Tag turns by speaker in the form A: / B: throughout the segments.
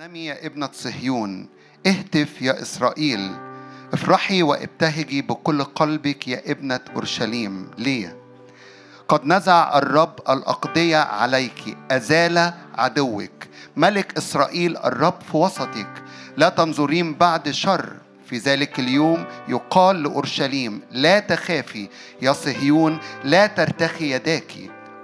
A: يا ابنة صهيون اهتف يا إسرائيل افرحي وابتهجي بكل قلبك يا ابنة أورشليم. ليه؟ قد نزع الرب الأقضية عليك أزال عدوك. ملك إسرائيل الرب في وسطك لا تنظرين بعد شر. في ذلك اليوم يقال لأورشليم لا تخافي يا صهيون لا ترتخي يداك.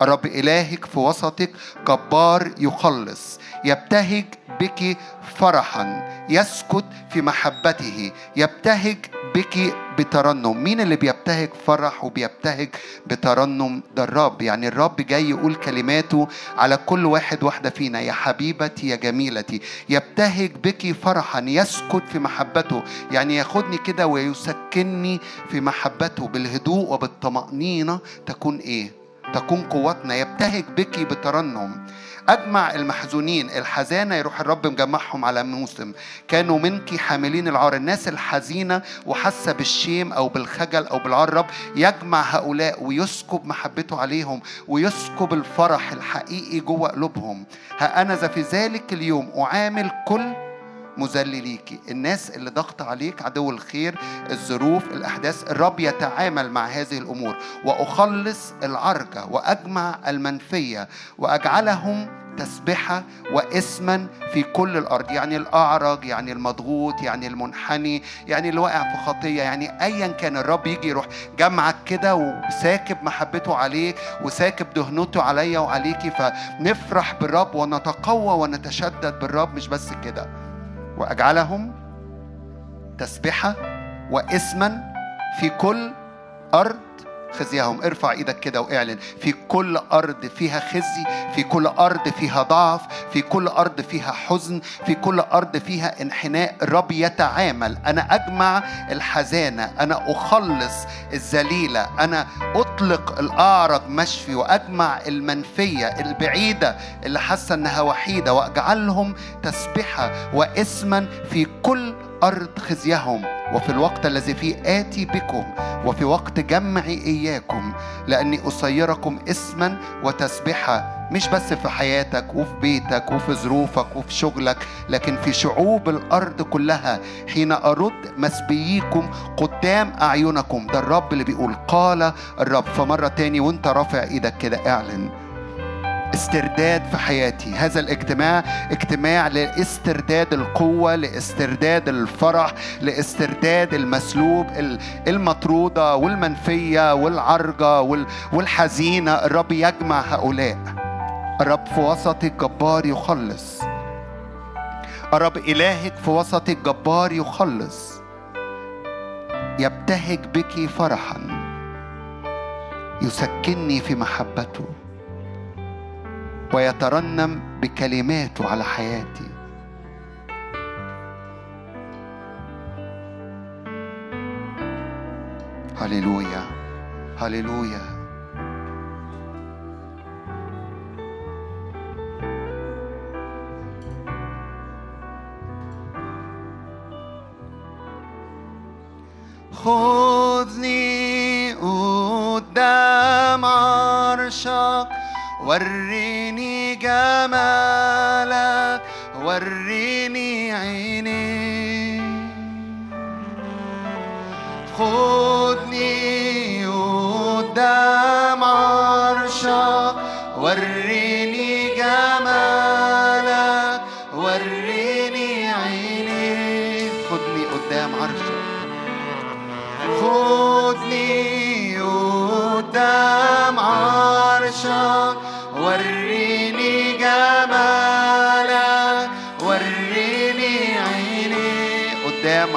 A: الرب إلهك في وسطك جبار يخلص. يبتهج بك فرحا يسكت في محبته يبتهج بك بترنم. مين اللي بيبتهج فرح وبيبتهج بترنم؟ ده الرب. يعني الرب جاي يقول كلماته على كل واحد واحدة فينا. يا حبيبتي يا جميلتي يبتهج بك فرحا يسكت في محبته. يعني ياخدني كده ويسكنني في محبته. بالهدوء وبالطمأنينة تكون إيه؟ تكون قوتنا يبتهج بك بترنم. أجمع المحزونين الحزانة يروح الرب مجمعهم على موسم. كانوا منك حاملين العار. الناس الحزينة وحاسة بالشيم أو بالخجل أو بالعار. الرب يجمع هؤلاء ويسكب محبته عليهم ويسكب الفرح الحقيقي جوه قلوبهم. ها أنا في ذلك اليوم أعامل كل مذلليكي الناس اللي ضغط عليك عدو الخير الظروف الأحداث الرب يتعامل مع هذه الأمور. وأخلص العرجة وأجمع المنفية وأجعلهم تسبحة واسما في كل الأرض. يعني الأعرج يعني المضغوط يعني المنحني يعني اللي واقع في خطية يعني أيا كان الرب يجي يروح جمعك كده وساكب محبته عليك وساكب دهنته عليا وعليكي. فنفرح بالرب ونتقوى ونتشدد بالرب. مش بس كده. وأجعلهم تسبحة واسما في كل أرض خزيهم ارفع إيدك كده واعلن. في كل أرض فيها خزي في كل أرض فيها ضعف في كل أرض فيها حزن في كل أرض فيها انحناء. الرب يتعامل. أنا أجمع الحزانة أنا أخلص الذليلة أنا أطلق الاعرج مشفي وأجمع المنفية البعيدة اللي حاسة إنها وحيدة وأجعلهم تسبحه واسما في كل أرض خزيهم وفي الوقت الذي فيه آتي بكم وفي وقت جمعي إياكم لأني أصيركم اسما وتسبحة مش بس في حياتك وفي بيتك وفي ظروفك وفي شغلك لكن في شعوب الأرض كلها حين أرد مسبييكم قدام أعينكم ده الرب اللي بيقول قال الرب فمرة تاني وانت رافع إيدك كده اعلن. استرداد في حياتي. هذا الاجتماع اجتماع لاسترداد القوة لاسترداد الفرح لاسترداد المسلوب المطرودة والمنفية والعرجة والحزينة. الرب يجمع هؤلاء. الرب في وسطك جبار يخلص. الرب إلهك في وسطك جبار يخلص. يبتهج بك فرحا. يسكنني في محبته. ويترنم بكلماته على حياتي. هللويا هللويا. خذني قدام عرشك وريني جمالك وريني عيني. خدني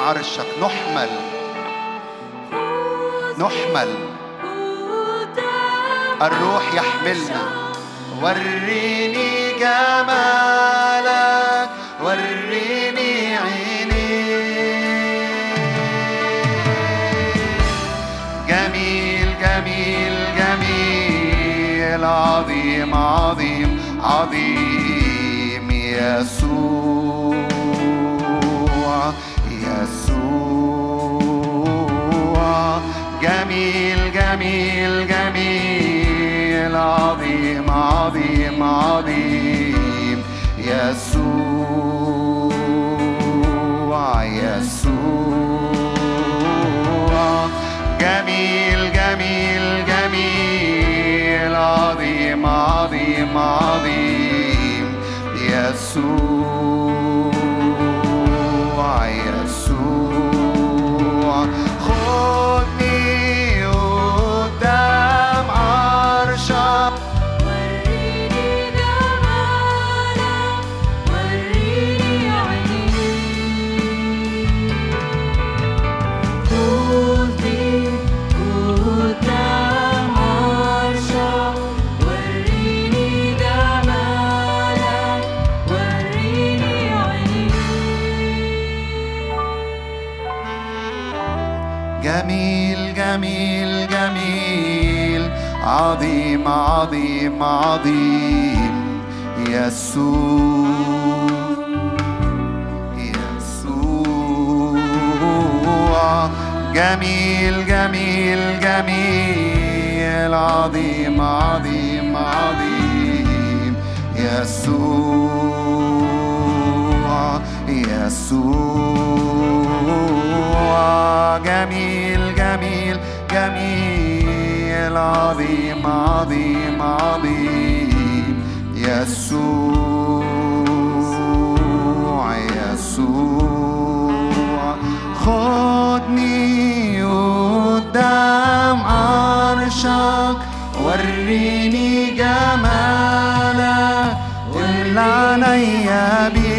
A: عرشك. نحمل. نحمل. الروح يحملنا. وريني جمالك. وريني عيني. جميل جميل جميل. عظيم عظيم عظيم. يسوع. جميل جميل جميل عظيم عظيم عظيم. يسوع يسوع. جميل جميل جميل عظيم عظيم عظيم. يسوع. جميل جميل جميل. عظيم عظيم عظيم. يسوع يسوع. جميل جميل جميل. عظيم عظيم عظيم. يسوع يسوع. جميل جميل جميل عظيم عظيم عظيم. يسوع يسوع خدني قدام عرشك. وريني جمالك قل عليا بي.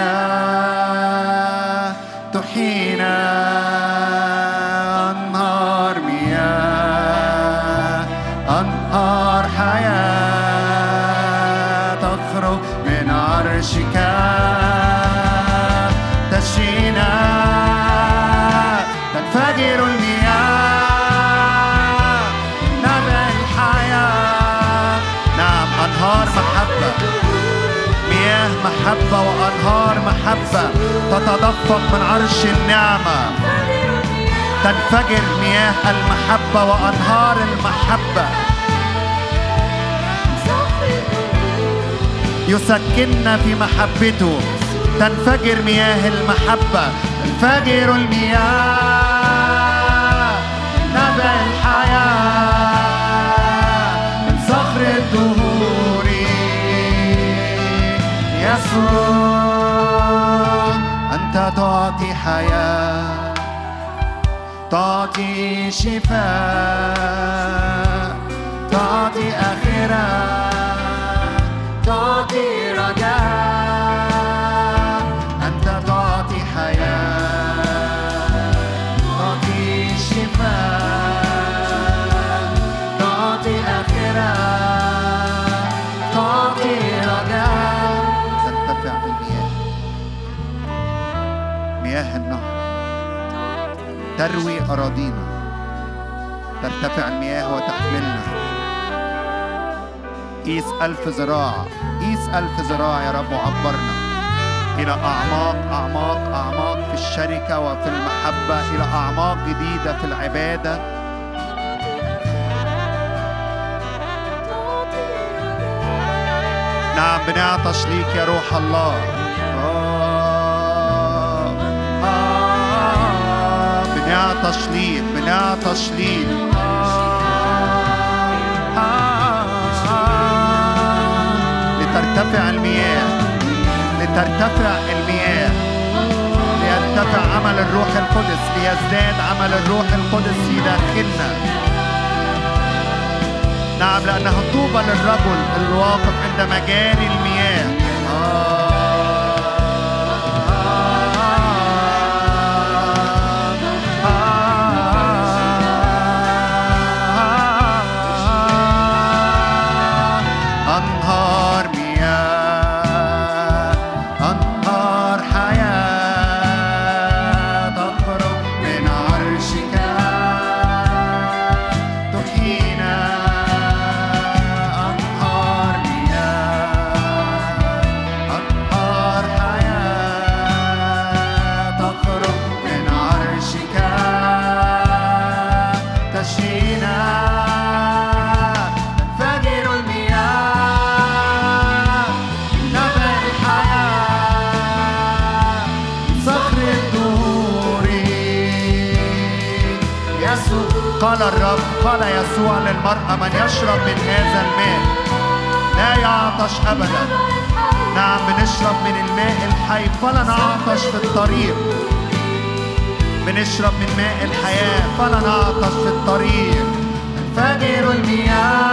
A: عرشك محبة تتدفق من عرش النعمة. تنفجر مياه المحبة وأنهار المحبة. يسكننا في محبته. تنفجر مياه المحبة. تنفجر المياه. تعطي شفاء تعطي آخرة تعطي رجاء أنت تعطي حياة تعطي شفاء تعطي آخرة تعطي رجاء. ترتفع المياه. مياه النهر. تروي أراضينا. ترتفع المياه وتحملنا. قيس ألف ذراع قيس ألف ذراع يا رب وعبرنا. إلى أعماق أعماق أعماق في الشركة وفي المحبة. إلى أعماق جديدة في العبادة. نعم بنعطش ليك يا روح الله. آه، بنعطش ليك بنعطش آه، آه، لترتفع المياه لترتفع المياه ليرتفع عمل الروح القدس ليزداد عمل الروح القدس في داخلنا. نعم لأنها طوبى للرجل الواقف عند مجاري المياه. أنهار للمرأة من هذا الماء. لا يعطش أبدا. نعم بنشرب من الماء الحي. فلا نعطش في الطريق. بنشرب من ماء الحياة. فلا نعطش في الطريق. تنفجر المياه.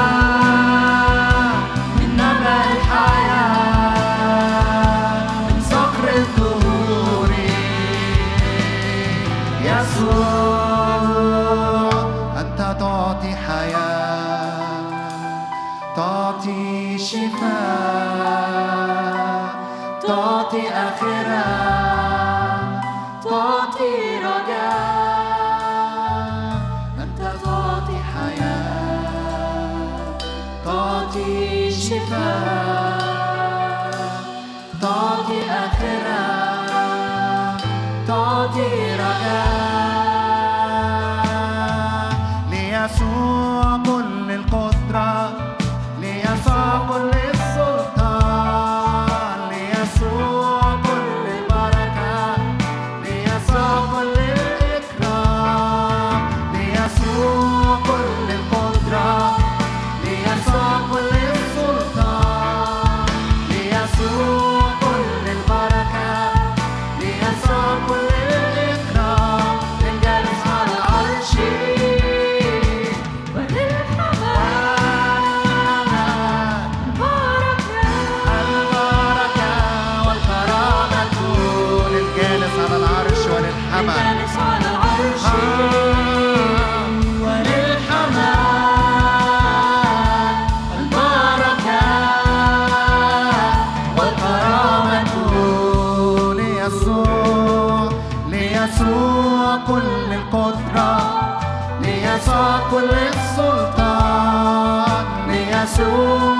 A: كل السلطان يسوع.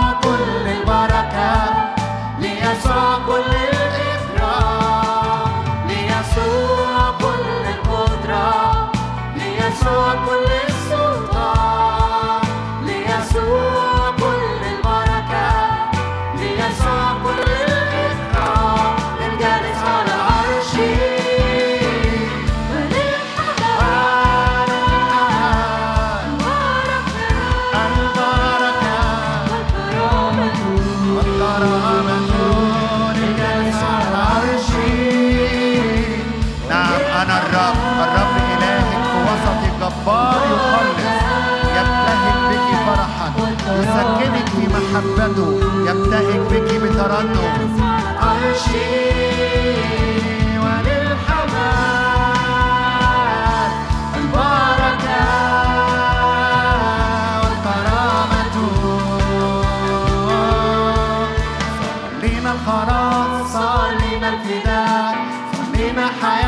A: علينا فمن حياتنا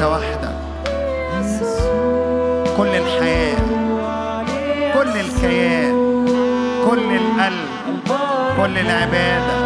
A: أنت وحدك. كل الحياة كل الكيان كل القلب كل العبادة.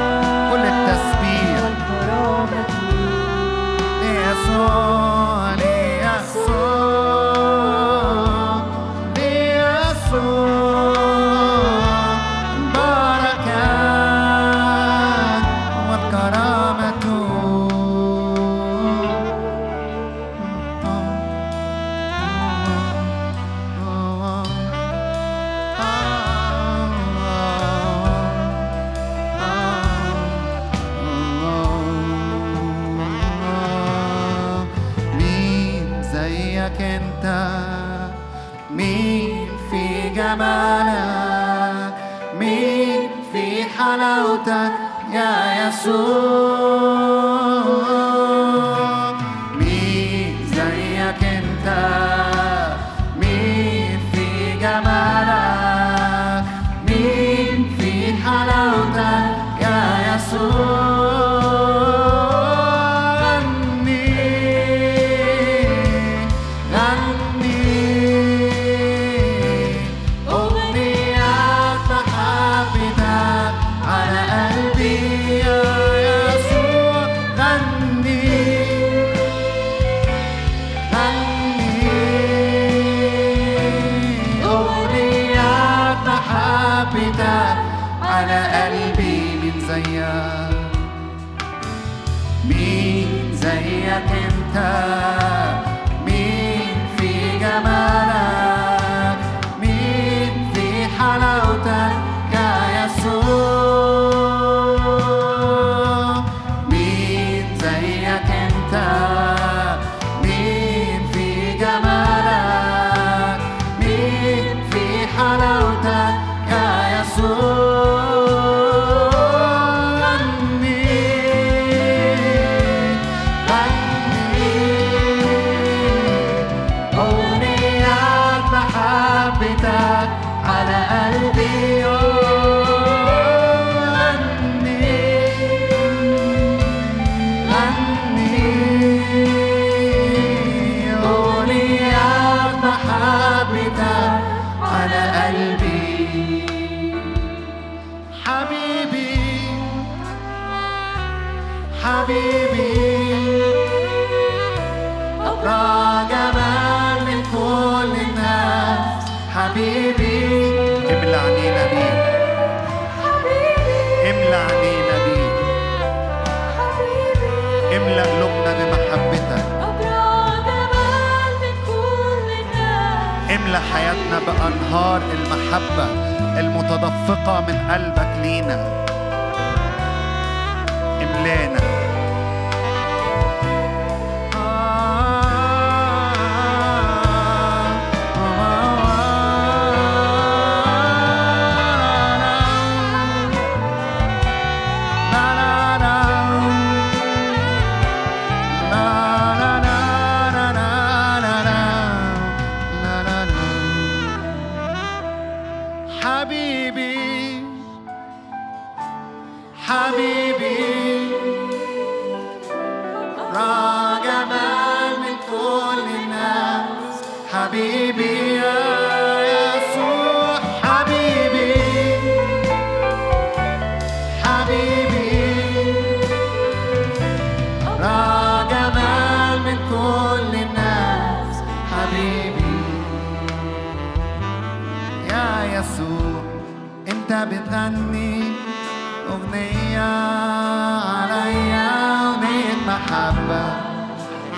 A: حياتنا بأنهار المحبة المتدفقة من قلبك لينا.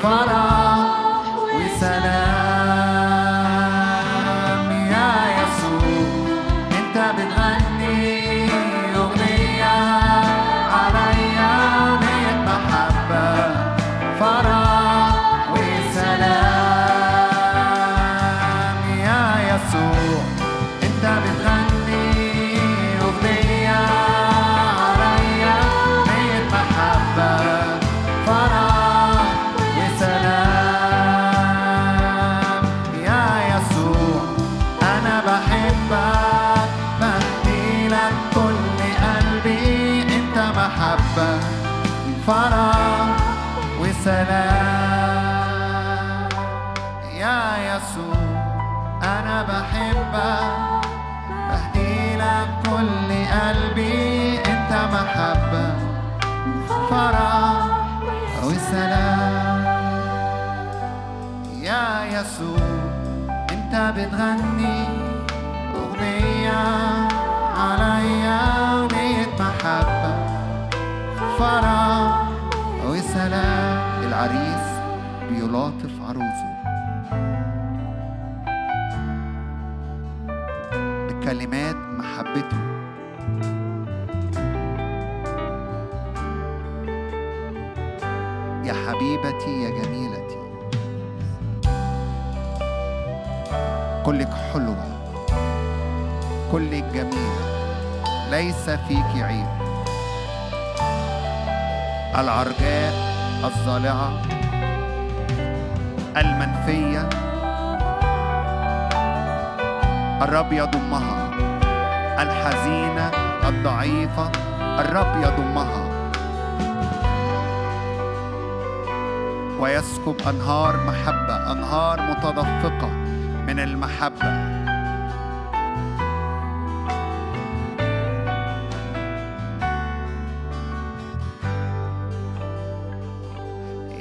A: فرح أنت بتغني أغنية عليا أغنية محبة. فرح وسلام العريس بيلاطف عروسه. بكلمات محبته. يا حبيبتي يا جميلتي. كلك حلوة كلك جميلة ليس فيك عيب. العرجاء الضالعة المنفية الرب يضمها الحزينة الضعيفة الرب يضمها ويسكب أنهار محبة أنهار متدفقة من المحبة.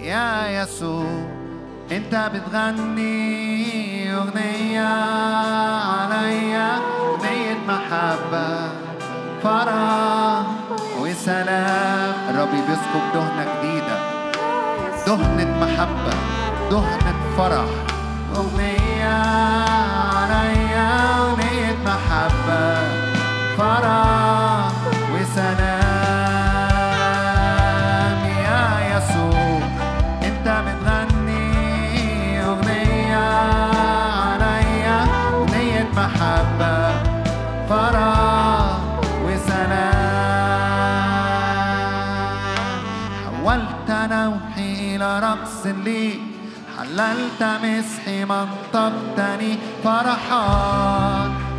A: يا يسوع انت بتغني أغنية عليا أغنية محبة فرح وسلام. الرب بيسكب دهنة جديدة دهنة محبة دهنة فرح. أغنية محبة فرح وسلام يا يسوع.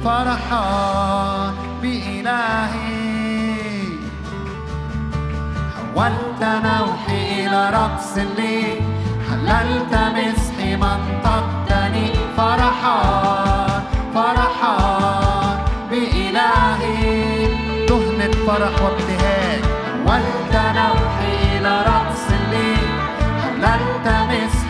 A: فرحا بإلهي. حولت نوحي إلى
B: رقص لي. حللت مسحي منطقتني. فرحا فرحا بإلهي.
A: دهنة فرح وابتهاج.
B: حولت نوحي إلى رقص لي. حللت مسحي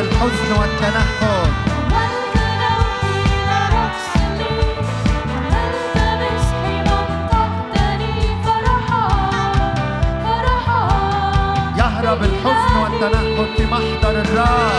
A: الحزن يهرب الحزن والتنهد في محضر الرب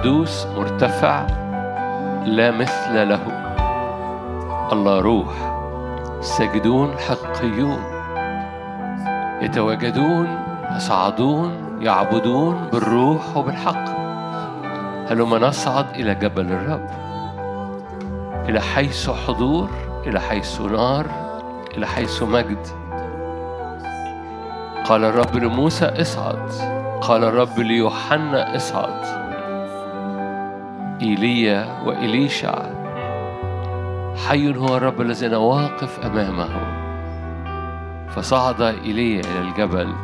B: قدوس
C: مرتفع لا مثل له. الله روح الساجدون حقيقيون يتواجدون يصعدون يعبدون بالروح وبالحق. هلما نصعد إلى جبل الرب؟ إلى حيث حضور إلى حيث نار إلى حيث مجد. قال الرب لموسى اصعد. قال الرب ليوحنا اصعد. إيليا وإليشع. حي هو الرب الذي أنا واقف أمامه. فصعد إيليا إلى الجبل.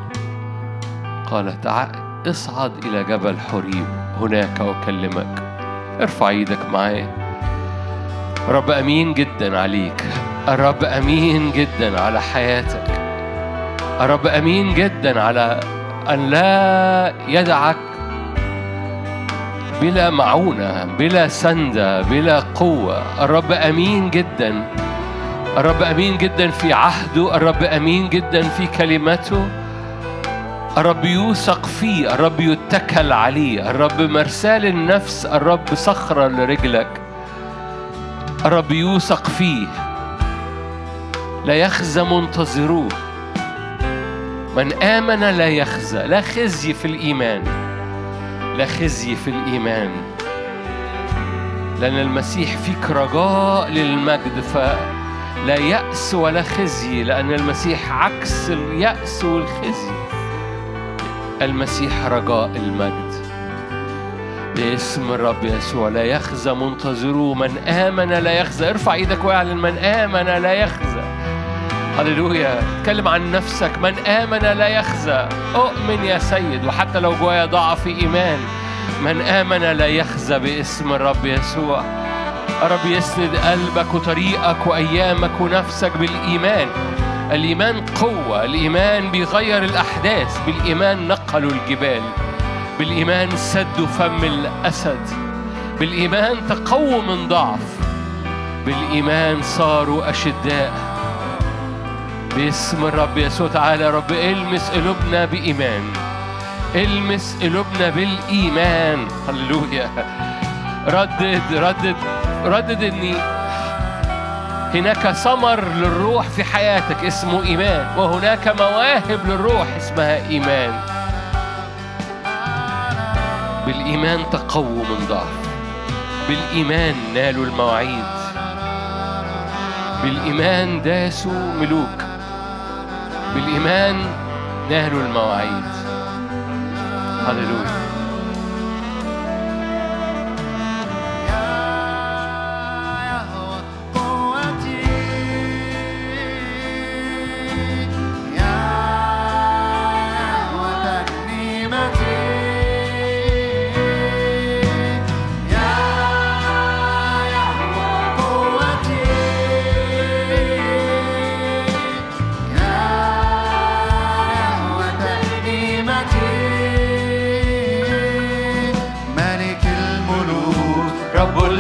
C: قال تعال اصعد إلى جبل حريم هناك أكلمك. ارفع إيدك معايا رب أمين جدا عليك. الرب أمين جدا على حياتك. الرب أمين جدا على أن لا يدعك بلا معونة بلا سندة بلا قوة. الرب أمين جدا. الرب أمين جدا في عهده الرب أمين جدا في كلمته. الرب يوثق فيه الرب يتكل عليه. الرب مرسال النفس الرب صخرة لرجلك. الرب يوثق فيه. لا يخزى منتظروه. من آمن لا يخزى. لا خزي في الإيمان. لا خزي في الإيمان. لأن المسيح فيك رجاء للمجد فلا يأس ولا خزي لأن المسيح عكس اليأس والخزي. المسيح رجاء المجد. باسم الرب يسوع لا يخزى منتظروه من آمن لا يخزى. ارفع إيدك وأعلن من آمن لا يخزى. هللويا. اتكلم عن نفسك. من آمن لا يخزى. أؤمن يا سيد. وحتى لو جوايا ضعف إيمان. من آمن لا يخزى باسم الرب يسوع. رب يسند قلبك وطريقك وأيامك ونفسك بالإيمان. الإيمان قوة. الإيمان بيغير الأحداث. بالإيمان نقلوا الجبال. بالإيمان سدوا فم الأسد. بالإيمان تقووا من ضعف. بالإيمان صاروا أشداء. باسم الرب يسوع تعالى يا رب. المس قلوبنا بإيمان. المس قلوبنا بالإيمان. هللويا. ردد ردد ردد إني هناك ثمر للروح في حياتك اسمه إيمان وهناك مواهب للروح اسمها إيمان. بالإيمان تقووا من ضعف بالإيمان نالوا المواعيد. بالإيمان داسوا ملوك. بالإيمان نالوا المواعيد. هللويا.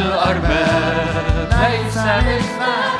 C: الأرباب ليس
A: مثلك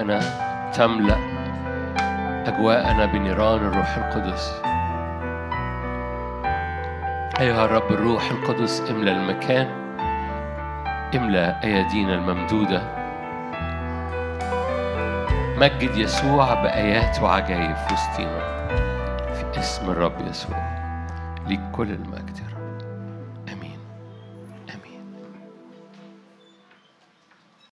C: بأجواءنا تملأ أجواءنا بنيران الروح القدس. أيها الرب الروح القدس املأ المكان املأ أيادينا الممدودة. مجد يسوع بآيات وعجائب في وسطينا. في اسم الرب يسوع ليك كل